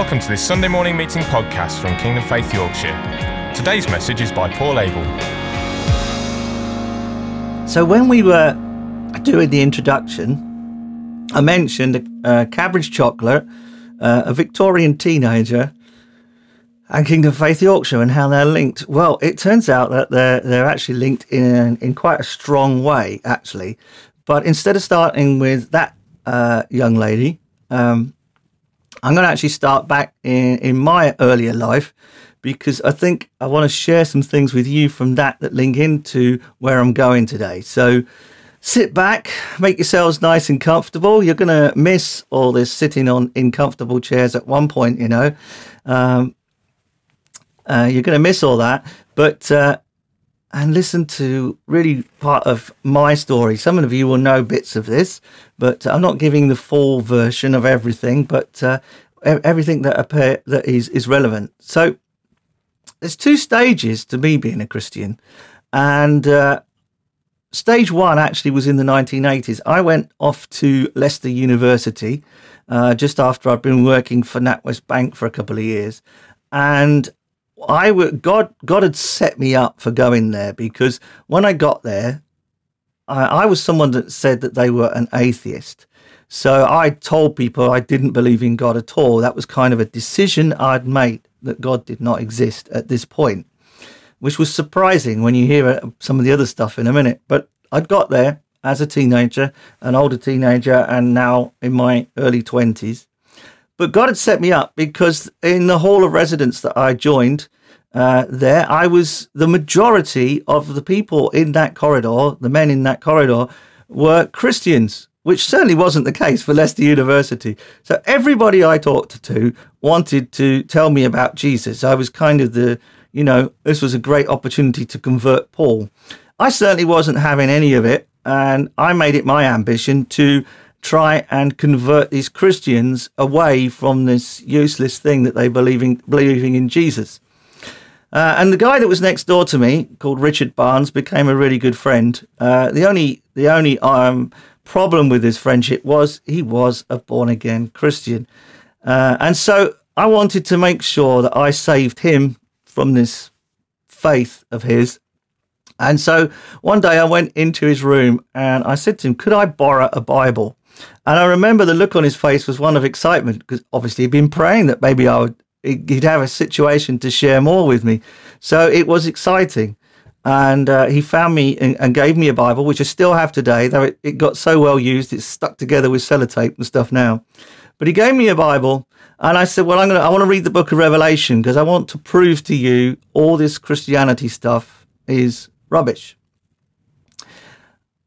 Welcome to this Sunday morning meeting podcast from Kingdom Faith Yorkshire. Today's message is by Paul Abel. So, when we were doing the introduction, I mentioned uh, Cadbury's chocolate, uh, a Victorian teenager, and Kingdom Faith Yorkshire, and how they're linked. Well, it turns out that they're they're actually linked in in quite a strong way, actually. But instead of starting with that uh, young lady, um, I'm going to actually start back in, in my earlier life because I think I want to share some things with you from that that link into where I'm going today. So sit back, make yourselves nice and comfortable. You're going to miss all this sitting on in comfortable chairs at one point, you know. Um, uh, you're going to miss all that, but uh, and listen to really part of my story. Some of you will know bits of this, but I'm not giving the full version of everything, but uh, everything that appear that is is relevant. So there's two stages to me being a Christian, and uh, stage one actually was in the 1980s. I went off to Leicester University uh, just after I'd been working for NatWest Bank for a couple of years, and I would God God had set me up for going there because when I got there, I, I was someone that said that they were an atheist. So I told people I didn't believe in God at all. That was kind of a decision I'd made that God did not exist at this point, which was surprising when you hear uh, some of the other stuff in a minute. But I'd got there as a teenager, an older teenager, and now in my early 20s. But God had set me up because in the hall of residence that I joined uh, there, I was the majority of the people in that corridor, the men in that corridor, were Christians, which certainly wasn't the case for Leicester University. So everybody I talked to wanted to tell me about Jesus. I was kind of the, you know, this was a great opportunity to convert Paul. I certainly wasn't having any of it, and I made it my ambition to try and convert these Christians away from this useless thing that they believe in, believing in Jesus. Uh, and the guy that was next door to me, called Richard Barnes, became a really good friend. Uh, the only the only um, problem with his friendship was he was a born again Christian, uh, and so I wanted to make sure that I saved him from this faith of his. And so one day I went into his room and I said to him, "Could I borrow a Bible?" And I remember the look on his face was one of excitement because obviously he'd been praying that maybe I would he'd have a situation to share more with me. So it was exciting. And uh, he found me and, and, gave me a Bible, which I still have today, though it, it got so well used, it's stuck together with sellotape and stuff now. But he gave me a Bible, and I said, "Well, I'm gonna, I want to read the Book of Revelation because I want to prove to you all this Christianity stuff is rubbish."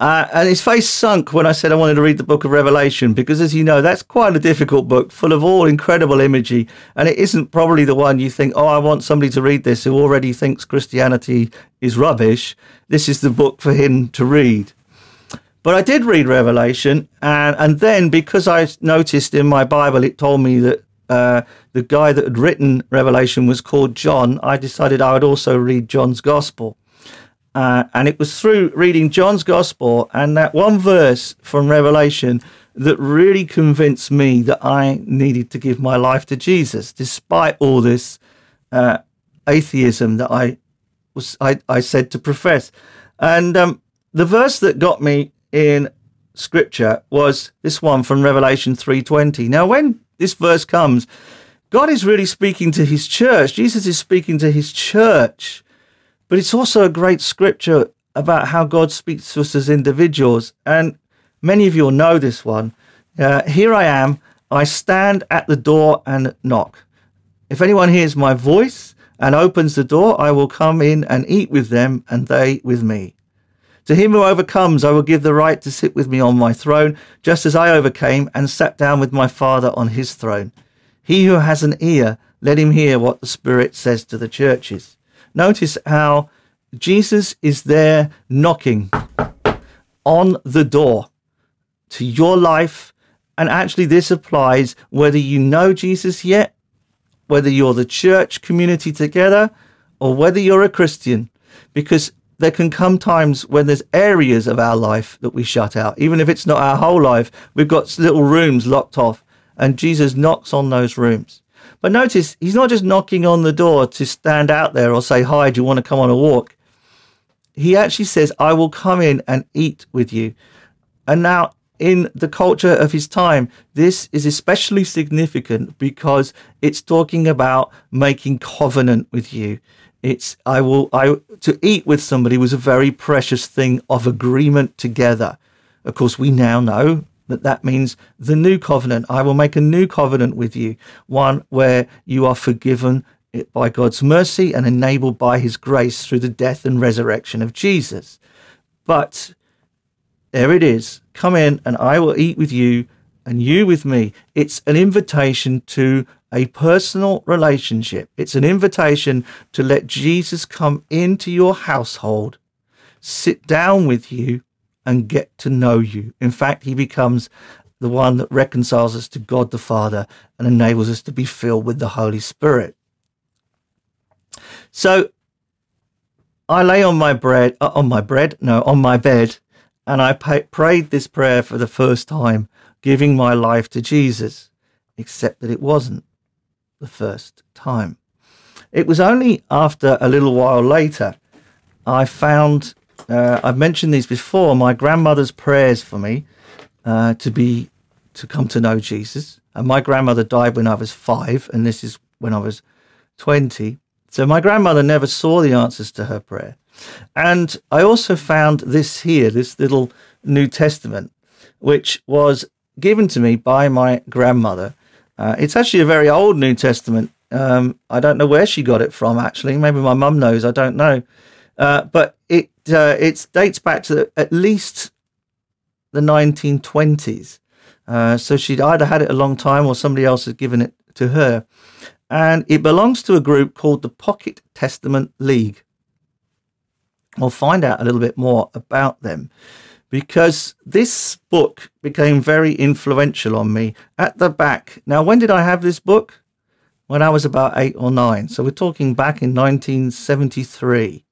Uh, and his face sunk when I said I wanted to read the book of Revelation because, as you know, that's quite a difficult book full of all incredible imagery. And it isn't probably the one you think, oh, I want somebody to read this who already thinks Christianity is rubbish. This is the book for him to read. But I did read Revelation. And, and then because I noticed in my Bible it told me that uh, the guy that had written Revelation was called John, I decided I would also read John's Gospel. Uh, and it was through reading John's Gospel and that one verse from Revelation that really convinced me that I needed to give my life to Jesus, despite all this uh, atheism that I was I, I said to profess. And um, the verse that got me in Scripture was this one from Revelation three twenty. Now, when this verse comes, God is really speaking to His church. Jesus is speaking to His church but it's also a great scripture about how God speaks to us as individuals. And many of you will know this one. Uh, Here I am, I stand at the door and knock. If anyone hears my voice and opens the door, I will come in and eat with them, and they with me. To him who overcomes, I will give the right to sit with me on my throne, just as I overcame and sat down with my Father on his throne. He who has an ear, let him hear what the Spirit says to the churches. Notice how Jesus is there knocking on the door to your life. And actually, this applies whether you know Jesus yet, whether you're the church community together, or whether you're a Christian, because there can come times when there's areas of our life that we shut out, even if it's not our whole life. We've got little rooms locked off, and Jesus knocks on those rooms. But notice he's not just knocking on the door to stand out there or say, Hi, do you want to come on a walk? He actually says, I will come in and eat with you. And now, in the culture of his time, this is especially significant because it's talking about making covenant with you. It's I will I to eat with somebody was a very precious thing of agreement together. Of course, we now know that that means the new covenant. I will make a new covenant with you, one where you are forgiven by God's mercy and enabled by his grace through the death and resurrection of Jesus. But there it is. Come in and I will eat with you and you with me. It's an invitation to a personal relationship. It's an invitation to let Jesus come into your household, sit down with you, and get to know you. In fact, he becomes the one that reconciles us to God the Father and enables us to be filled with the Holy Spirit. So I lay on my bread, uh, on my bread, no, on my bed, and I pay, prayed this prayer for the first time, giving my life to Jesus, except that it wasn't the first time. It was only after a little while later I found uh, I've mentioned these before. My grandmother's prayers for me uh, to be to come to know Jesus, and my grandmother died when I was five, and this is when I was twenty. So my grandmother never saw the answers to her prayer, and I also found this here, this little New Testament, which was given to me by my grandmother. Uh, it's actually a very old New Testament. Um, I don't know where she got it from. Actually, maybe my mum knows. I don't know. Uh, but it uh, it dates back to at least the 1920s. Uh, so she'd either had it a long time or somebody else had given it to her. And it belongs to a group called the Pocket Testament League. We'll find out a little bit more about them because this book became very influential on me. At the back, now, when did I have this book? When I was about eight or nine. So we're talking back in 1973.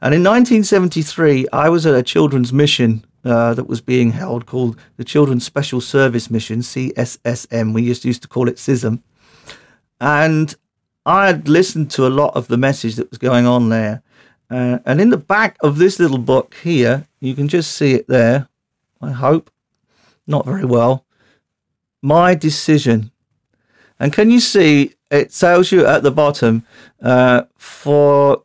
And in 1973, I was at a children's mission uh, that was being held called the Children's Special Service Mission, CSSM. We used, used to call it CISM. And I had listened to a lot of the message that was going on there. Uh, and in the back of this little book here, you can just see it there, I hope. Not very well. My decision. And can you see it tells you at the bottom uh, for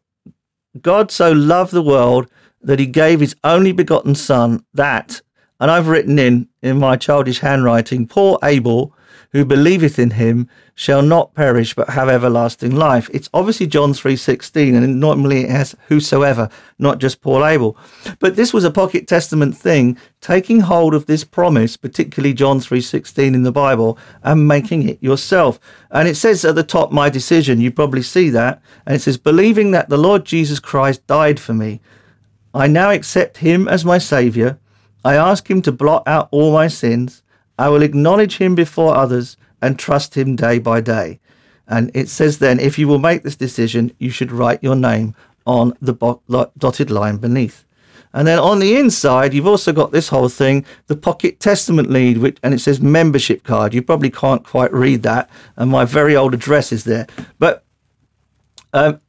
God so loved the world that he gave his only begotten Son, that, and I've written in, in my childish handwriting, Paul Abel, who believeth in him, shall not perish but have everlasting life. It's obviously John 3.16, and normally it has whosoever, not just Paul Abel. But this was a pocket testament thing, taking hold of this promise, particularly John 3.16 in the Bible, and making it yourself. And it says at the top, my decision, you probably see that, and it says, believing that the Lord Jesus Christ died for me, I now accept him as my Saviour. I ask him to blot out all my sins I will acknowledge him before others and trust him day by day. And it says then, if you will make this decision, you should write your name on the dotted line beneath. And then on the inside, you've also got this whole thing, the Pocket Testament League, which, and it says membership card. You probably can't quite read that, and my very old address is there. But um,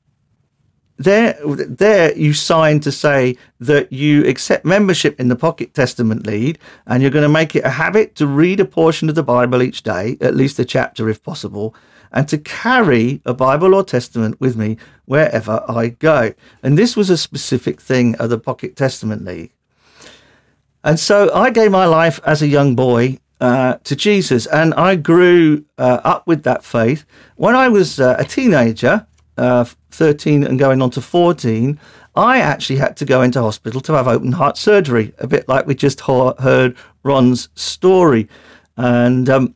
there, there you sign to say that you accept membership in the Pocket Testament League, and you're going to make it a habit to read a portion of the Bible each day, at least a chapter if possible, and to carry a Bible or Testament with me wherever I go. And this was a specific thing of the Pocket Testament League. And so I gave my life as a young boy uh, to Jesus, and I grew uh, up with that faith. When I was uh, a teenager, uh, 13 and going on to 14, I actually had to go into hospital to have open heart surgery, a bit like we just heard Ron's story. And um,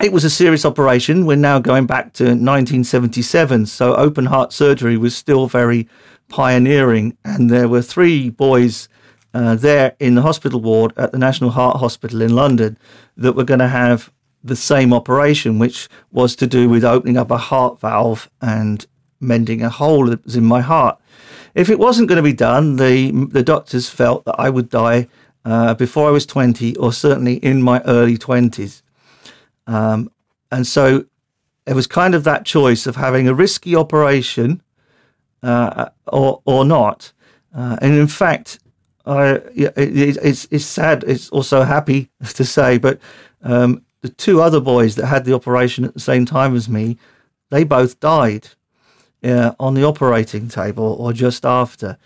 it was a serious operation. We're now going back to 1977. So open heart surgery was still very pioneering. And there were three boys uh, there in the hospital ward at the National Heart Hospital in London that were going to have the same operation, which was to do with opening up a heart valve and mending a hole that was in my heart. If it wasn't going to be done, the the doctors felt that I would die uh, before I was 20, or certainly in my early 20s. Um, and so it was kind of that choice of having a risky operation uh, or or not. Uh, and in fact, I, it, it's it's sad. It's also happy to say, but um, the two other boys that had the operation at the same time as me, they both died uh, on the operating table or just after.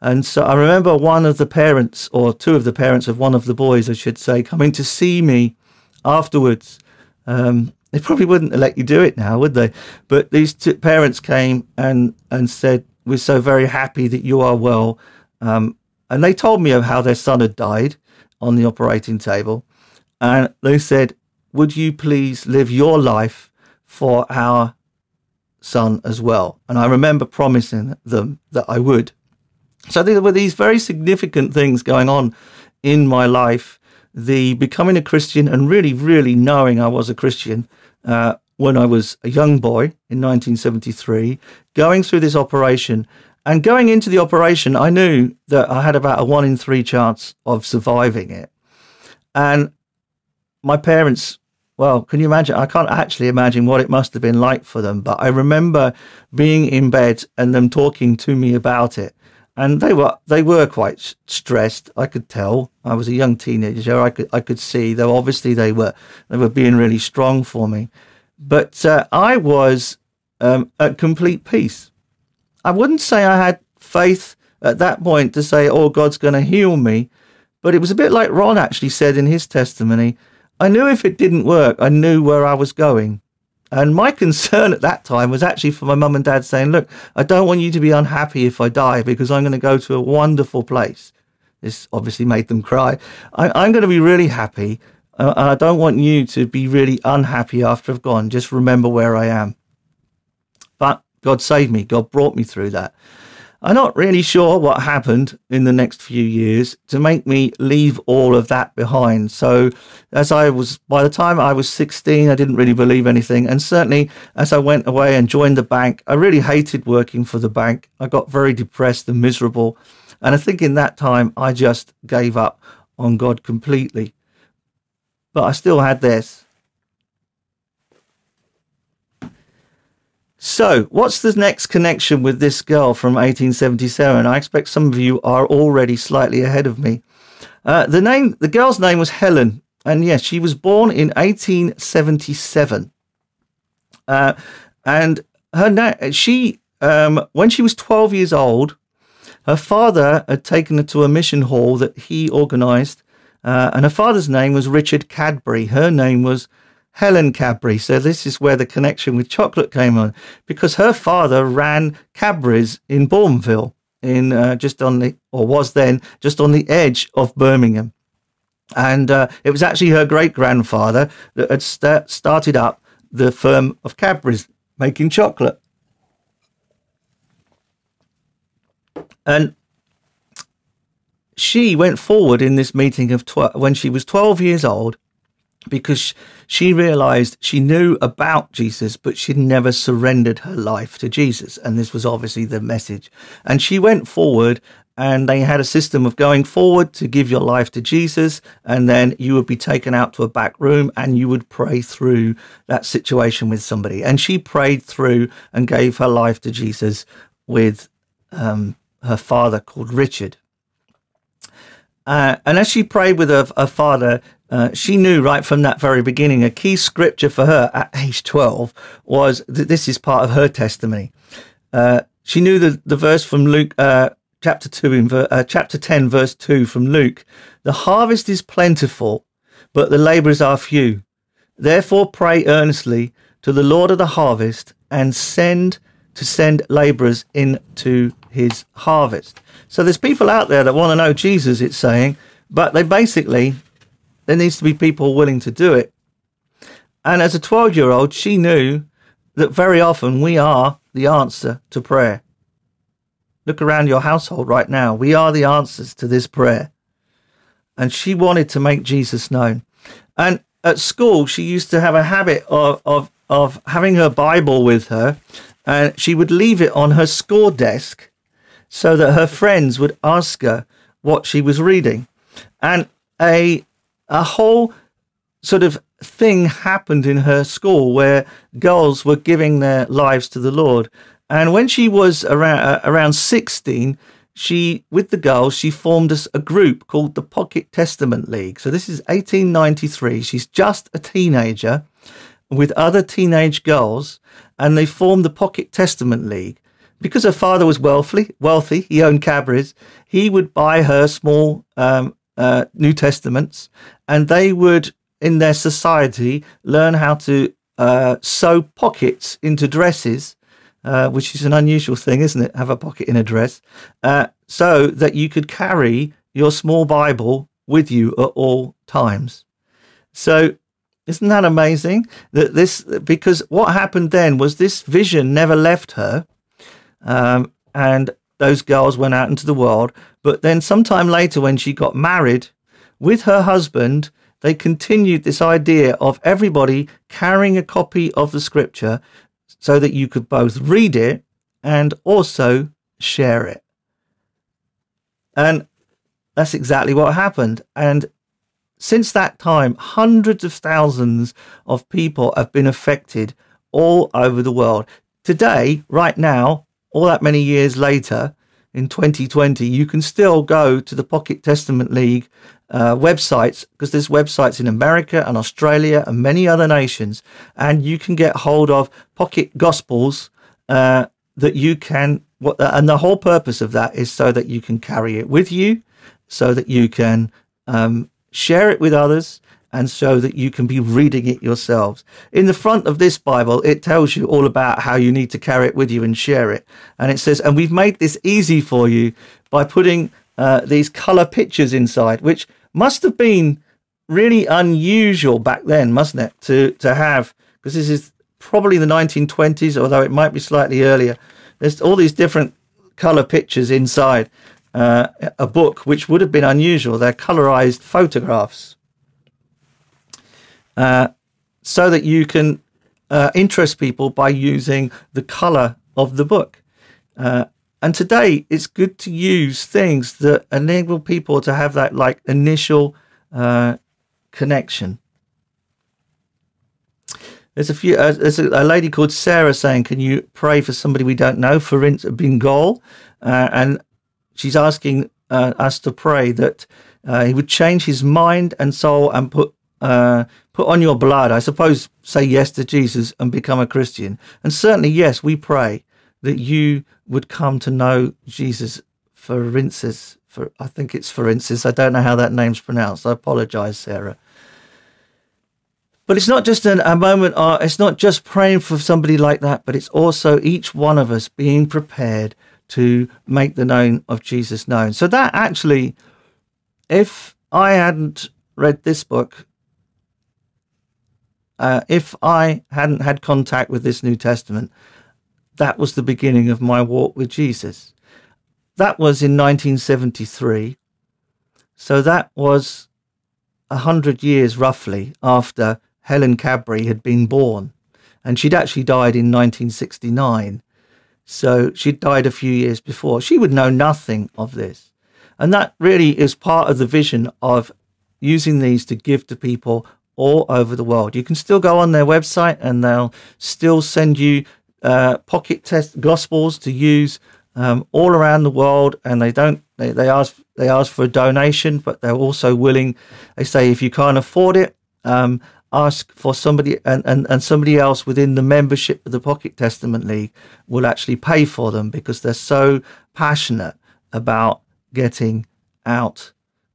And so I remember one of the parents, or two of the parents of one of the boys, I should say, coming to see me afterwards. Um, they probably wouldn't let you do it now, would they? But these two parents came and, and said, We're so very happy that you are well. Um, and they told me of how their son had died on the operating table. And they said, Would you please live your life for our son as well? And I remember promising them that I would. So there were these very significant things going on in my life. The becoming a Christian and really, really knowing I was a Christian uh, when I was a young boy in 1973, going through this operation. And going into the operation, I knew that I had about a one in three chance of surviving it. And my parents, well, can you imagine? I can't actually imagine what it must have been like for them, but I remember being in bed and them talking to me about it and they were they were quite stressed. I could tell. I was a young teenager. I could I could see. Though obviously they were they were being really strong for me, but uh, I was um, at complete peace. I wouldn't say I had faith at that point to say, "Oh, God's going to heal me," but it was a bit like Ron actually said in his testimony. I knew if it didn't work, I knew where I was going. And my concern at that time was actually for my mum and dad saying, Look, I don't want you to be unhappy if I die because I'm going to go to a wonderful place. This obviously made them cry. I, am going to be really happy. Uh, and I don't want you to be really unhappy after I've gone. Just remember where I am. But God saved me. God brought me through that. I'm not really sure what happened in the next few years to make me leave all of that behind. So, as I was, by the time I was 16, I didn't really believe anything. And certainly, as I went away and joined the bank, I really hated working for the bank. I got very depressed and miserable. And I think in that time, I just gave up on God completely. But I still had this So, what's the next connection with this girl from 1877? I expect some of you are already slightly ahead of me. Uh, the name, the girl's name was Helen, and yes, she was born in 1877. Uh, and her na- she, um, when she was 12 years old, her father had taken her to a mission hall that he organised, uh, and her father's name was Richard Cadbury. Her name was Helen Cadbury. So this is where the connection with chocolate came on, because her father ran Cadbury's in Bournville, in uh, just on the or was then just on the edge of Birmingham, and uh, it was actually her great grandfather that had st- started up the firm of Cadbury's making chocolate, and she went forward in this meeting of tw- when she was 12 years old because she realized she knew about Jesus, but she'd never surrendered her life to Jesus. And this was obviously the message. And she went forward and they had a system of going forward to give your life to Jesus, and then you would be taken out to a back room and you would pray through that situation with somebody. And she prayed through and gave her life to Jesus with um, her father called Richard. Uh, and as she prayed with her, her father, uh, she knew right from that very beginning a key scripture for her at age 12 was that this is part of her testimony. Uh, she knew the, the verse from Luke uh, chapter 2 in ver- uh, chapter 10 verse 2 from Luke. The harvest is plentiful, but the laborers are few. Therefore pray earnestly to the Lord of the harvest and send to send laborers into his harvest. So there's people out there that want to know Jesus, it's saying, but they basically there needs to be people willing to do it. And as a 12 year old, she knew that very often we are the answer to prayer. Look around your household right now. We are the answers to this prayer. And she wanted to make Jesus known. And at school, she used to have a habit of, of, of having her Bible with her, and she would leave it on her score desk so that her friends would ask her what she was reading. And a a whole sort of thing happened in her school where girls were giving their lives to the Lord. And when she was around uh, around 16, she with the girls she formed a, a group called the Pocket Testament League. So this is 1893. She's just a teenager with other teenage girls, and they formed the Pocket Testament League. Because her father was wealthy, wealthy, he owned Cadbury's. He would buy her small um, uh, New Testaments, and they would, in their society, learn how to uh, sew pockets into dresses, uh, which is an unusual thing, isn't it? Have a pocket in a dress, uh, so that you could carry your small Bible with you at all times. So, isn't that amazing? That this because what happened then was this vision never left her, um, and those girls went out into the world. But then, sometime later, when she got married with her husband, they continued this idea of everybody carrying a copy of the scripture so that you could both read it and also share it. And that's exactly what happened. And since that time, hundreds of thousands of people have been affected all over the world. Today, right now, all that many years later, in 2020, you can still go to the Pocket Testament League uh, websites because there's websites in America and Australia and many other nations, and you can get hold of Pocket Gospels uh, that you can. What, and the whole purpose of that is so that you can carry it with you, so that you can um, share it with others, and so that you can be reading it yourselves. In the front of this Bible, it tells you all about how you need to carry it with you and share it. And it says, and we've made this easy for you by putting uh, these color pictures inside, which must have been really unusual back then, mustn't it? To to have because this is probably the 1920s, although it might be slightly earlier. There's all these different color pictures inside uh, a book, which would have been unusual. They're colorized photographs uh, so that you can uh, interest people by using the color of the book. Uh, and today, it's good to use things that enable people to have that like initial uh, connection. There's a few. Uh, there's a, a, lady called Sarah saying, "Can you pray for somebody we don't know, for instance, Bengal?" Uh, and she's asking us to pray that he would change his mind and soul and put uh, put on your blood, I suppose, say yes to Jesus and become a Christian. And certainly, yes, we pray that you would come to know Jesus for instance. For I think it's for instance. I don't know how that name's pronounced. I apologize, Sarah. But it's not just an, a moment, uh, it's not just praying for somebody like that, but it's also each one of us being prepared to make the known of Jesus known. So that actually, if I hadn't read this book, uh, if I hadn't had contact with this New Testament, that was the beginning of my walk with Jesus. That was in 1973. So that was a hundred years roughly after Helen Cadbury had been born. And she'd actually died in 1969. So she'd died a few years before. She would know nothing of this. And that really is part of the vision of using these to give to people all over the world. You can still go on their website and they'll still send you uh, pocket test gospels to use um, all around the world. And they don't they, they ask they ask for a donation, but they're also willing. They say if you can't afford it, um, ask for somebody and, and, and somebody else within the membership of the Pocket Testament League will actually pay for them because they're so passionate about getting out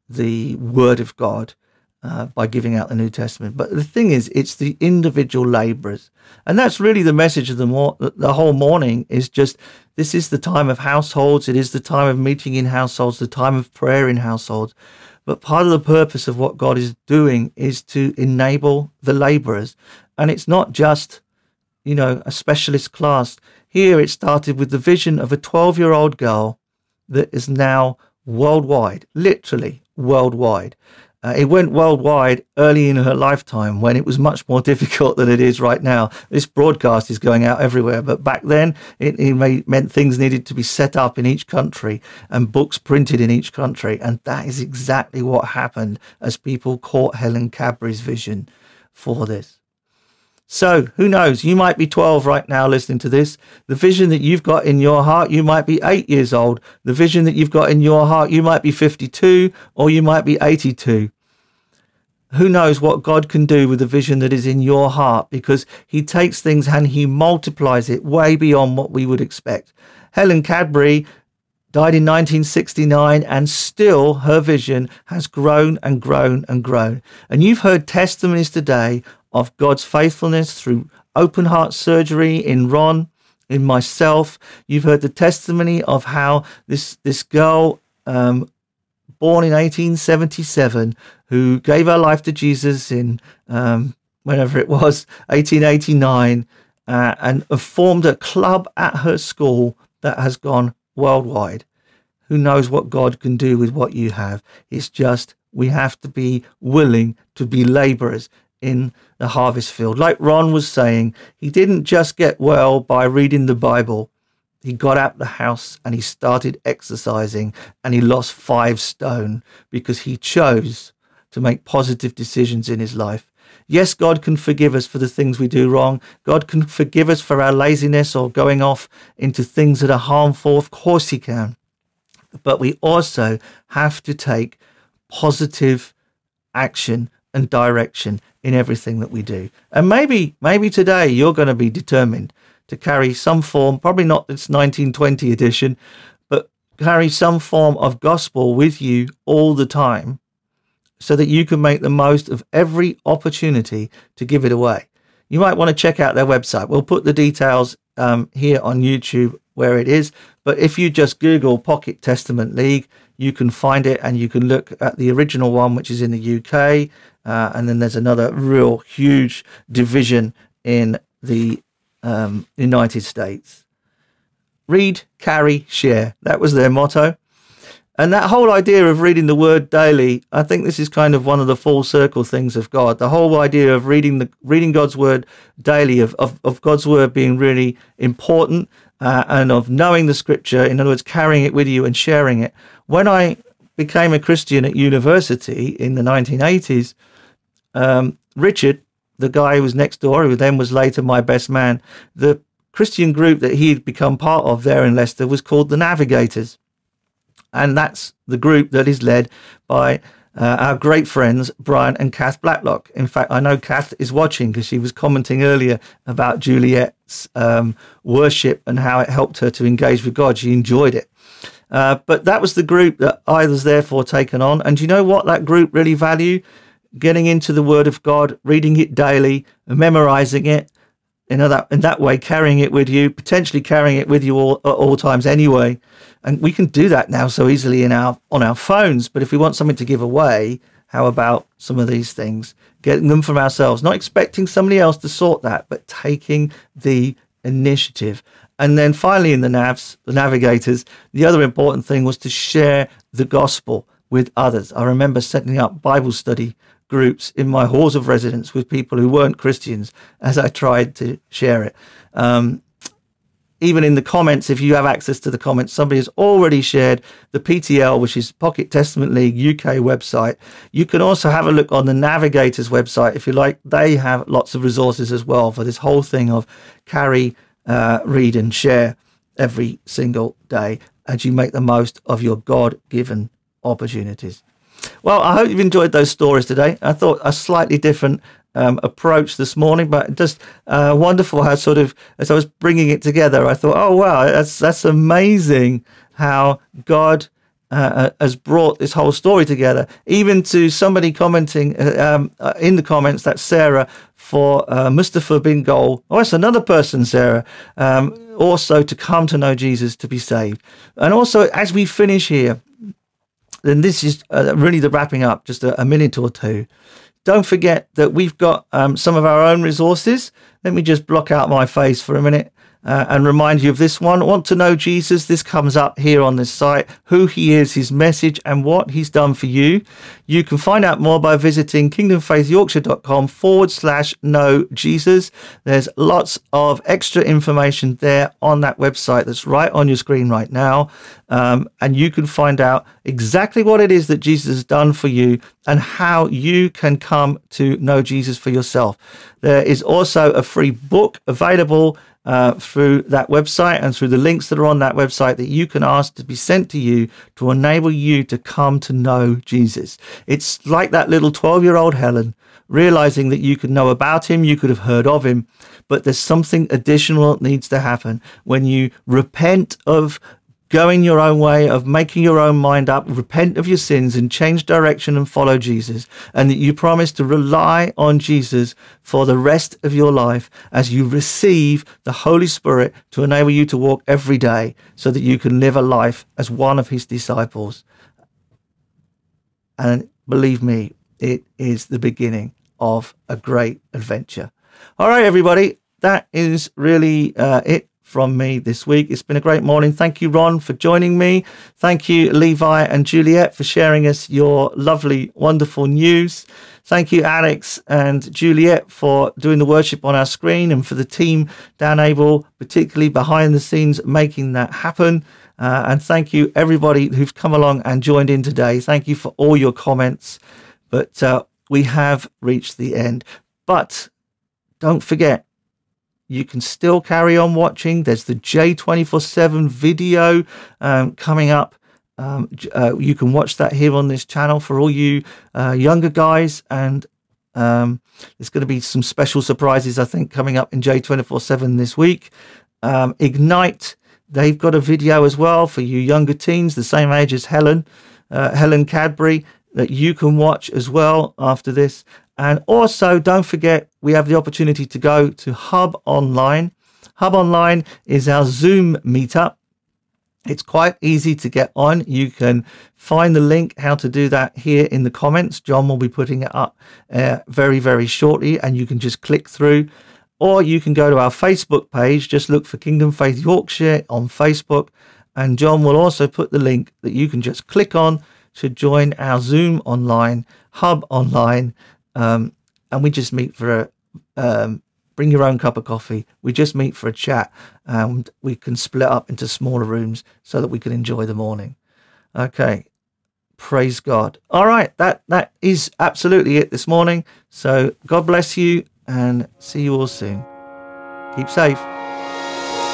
the word of God uh, by giving out the New Testament. But the thing is, it's the individual laborers. And that's really the message of the, mor- the whole morning is just this is the time of households. It is the time of meeting in households, the time of prayer in households. But part of the purpose of what God is doing is to enable the laborers. And it's not just, you know, a specialist class. Here it started with the vision of a 12 year old girl that is now worldwide, literally worldwide. Uh, it went worldwide early in her lifetime when it was much more difficult than it is right now. This broadcast is going out everywhere, but back then it, it meant things needed to be set up in each country and books printed in each country. And that is exactly what happened as people caught Helen Cadbury's vision for this. So, who knows? You might be 12 right now listening to this. The vision that you've got in your heart, you might be eight years old. The vision that you've got in your heart, you might be 52 or you might be 82. Who knows what God can do with the vision that is in your heart because He takes things and He multiplies it way beyond what we would expect. Helen Cadbury died in 1969 and still her vision has grown and grown and grown. And you've heard testimonies today of God's faithfulness through open heart surgery in Ron, in myself. You've heard the testimony of how this this girl, um, born in 1877, who gave her life to Jesus in um, whenever it was 1889, uh, and formed a club at her school that has gone worldwide. Who knows what God can do with what you have? It's just we have to be willing to be laborers in the harvest field. Like Ron was saying, he didn't just get well by reading the Bible. He got out the house and he started exercising and he lost five stone because he chose to make positive decisions in his life. Yes, God can forgive us for the things we do wrong. God can forgive us for our laziness or going off into things that are harmful. Of course, He can. But we also have to take positive action and direction in everything that we do. And maybe, maybe today you're going to be determined to carry some form, probably not this 1920 edition, but carry some form of gospel with you all the time so that you can make the most of every opportunity to give it away. You might want to check out their website. We'll put the details um, here on YouTube where it is. But if you just Google Pocket Testament League, you can find it and you can look at the original one, which is in the UK. Uh, and then there's another real huge division in the um, United States. Read, carry, share. That was their motto. And that whole idea of reading the word daily, I think this is kind of one of the full circle things of God. The whole idea of reading the reading God's word daily, of, of, of God's word being really important, uh, and of knowing the scripture, in other words, carrying it with you and sharing it. When I became a Christian at university in the 1980s, um, Richard, the guy who was next door, who then was later my best man, the Christian group that he'd become part of there in Leicester was called the Navigators and that's the group that is led by uh, our great friends Brian and Kath Blacklock. In fact, I know Kath is watching because she was commenting earlier about Juliet's um, worship and how it helped her to engage with God. She enjoyed it. Uh, but that was the group that I was therefore taken on. And you know what that group really value? Getting into the Word of God, reading it daily, memorizing it, you know that in that way carrying it with you potentially carrying it with you all at all times anyway. And we can do that now so easily in our on our phones but if we want something to give away how about some of these things? Getting them from ourselves not expecting somebody else to sort that but taking the initiative. And then finally in the navs the navigators the other important thing was to share the gospel with others. I remember setting up bible study groups in my halls of residence with people who weren't Christians as I tried to share it. Um, even in the comments, if you have access to the comments, somebody has already shared the PTL, which is Pocket Testament League UK website. You can also have a look on the Navigators website if you like. They have lots of resources as well for this whole thing of carry, uh, read, and share every single day as you make the most of your God given opportunities. Well, I hope you've enjoyed those stories today. I thought a slightly different um, approach this morning, but just uh, wonderful how sort of as I was bringing it together, I thought, oh wow, that's that's amazing how God uh, uh has brought this whole story together. Even to somebody commenting uh, um, uh, in the comments that Sarah for uh, Mustafa bin Gol, oh, it's another person, Sarah, um, also to come to know Jesus to be saved. And also, as we finish here, then this is uh, really the wrapping up, just a, a, minute or two. Don't forget that we've got um, some of our own resources. Let me just block out my face for a minute. Uh, and remind you of this one. Want to know Jesus? This comes up here on this site who he is, his message, and what he's done for you. You can find out more by visiting kingdomfaithyorkshire.com forward slash know Jesus. There's lots of extra information there on that website that's right on your screen right now. Um, and you can find out exactly what it is that Jesus has done for you and how you can come to know Jesus for yourself. There is also a free book available uh, through that website and through the links that are on that website that you can ask to be sent to you to enable you to come to know Jesus. It's like that little 12 year old Helen realizing that you could know about him, you could have heard of him, but there's something additional that needs to happen when you repent of going your own way, of making your own mind up, repent of your sins and change direction and follow Jesus, and that you promise to rely on Jesus for the rest of your life as you receive the Holy Spirit to enable you to walk every day so that you can live a life as one of his disciples. And believe me, it is the beginning of a great adventure. All right, everybody, that is really uh, it from me this week. It's been a great morning. Thank you, Ron, for joining me. Thank you, Levi and Juliet, for sharing us your lovely, wonderful news. Thank you, Alex and Juliet, for doing the worship on our screen and for the team, Dan Abel, particularly behind the scenes, making that happen. Uh, and thank you, everybody who's come along and joined in today. Thank you for all your comments. But uh, we have reached the end. But don't forget, you can still carry on watching. There's the J247 video um, coming up. Um, uh, you can watch that here on this channel for all you uh, younger guys. And um, there's going to be some special surprises, I think, coming up in J247 this week. Um, Ignite, they've got a video as well for you younger teens, the same age as Helen, uh, Helen Cadbury, that you can watch as well after this. And also, don't forget, we have the opportunity to go to Hub Online. Hub Online is our Zoom meetup. It's quite easy to get on. You can find the link how to do that here in the comments. John will be putting it up uh, very, very shortly, and you can just click through. Or you can go to our Facebook page, just look for Kingdom Faith Yorkshire on Facebook, and John will also put the link that you can just click on to join our Zoom online, Hub Online, um, and we just meet for a um, bring your own cup of coffee. We just meet for a chat, and we can split up into smaller rooms so that we can enjoy the morning. Okay, praise God. All right, that that is absolutely it this morning. So God bless you, and see you all soon. Keep safe.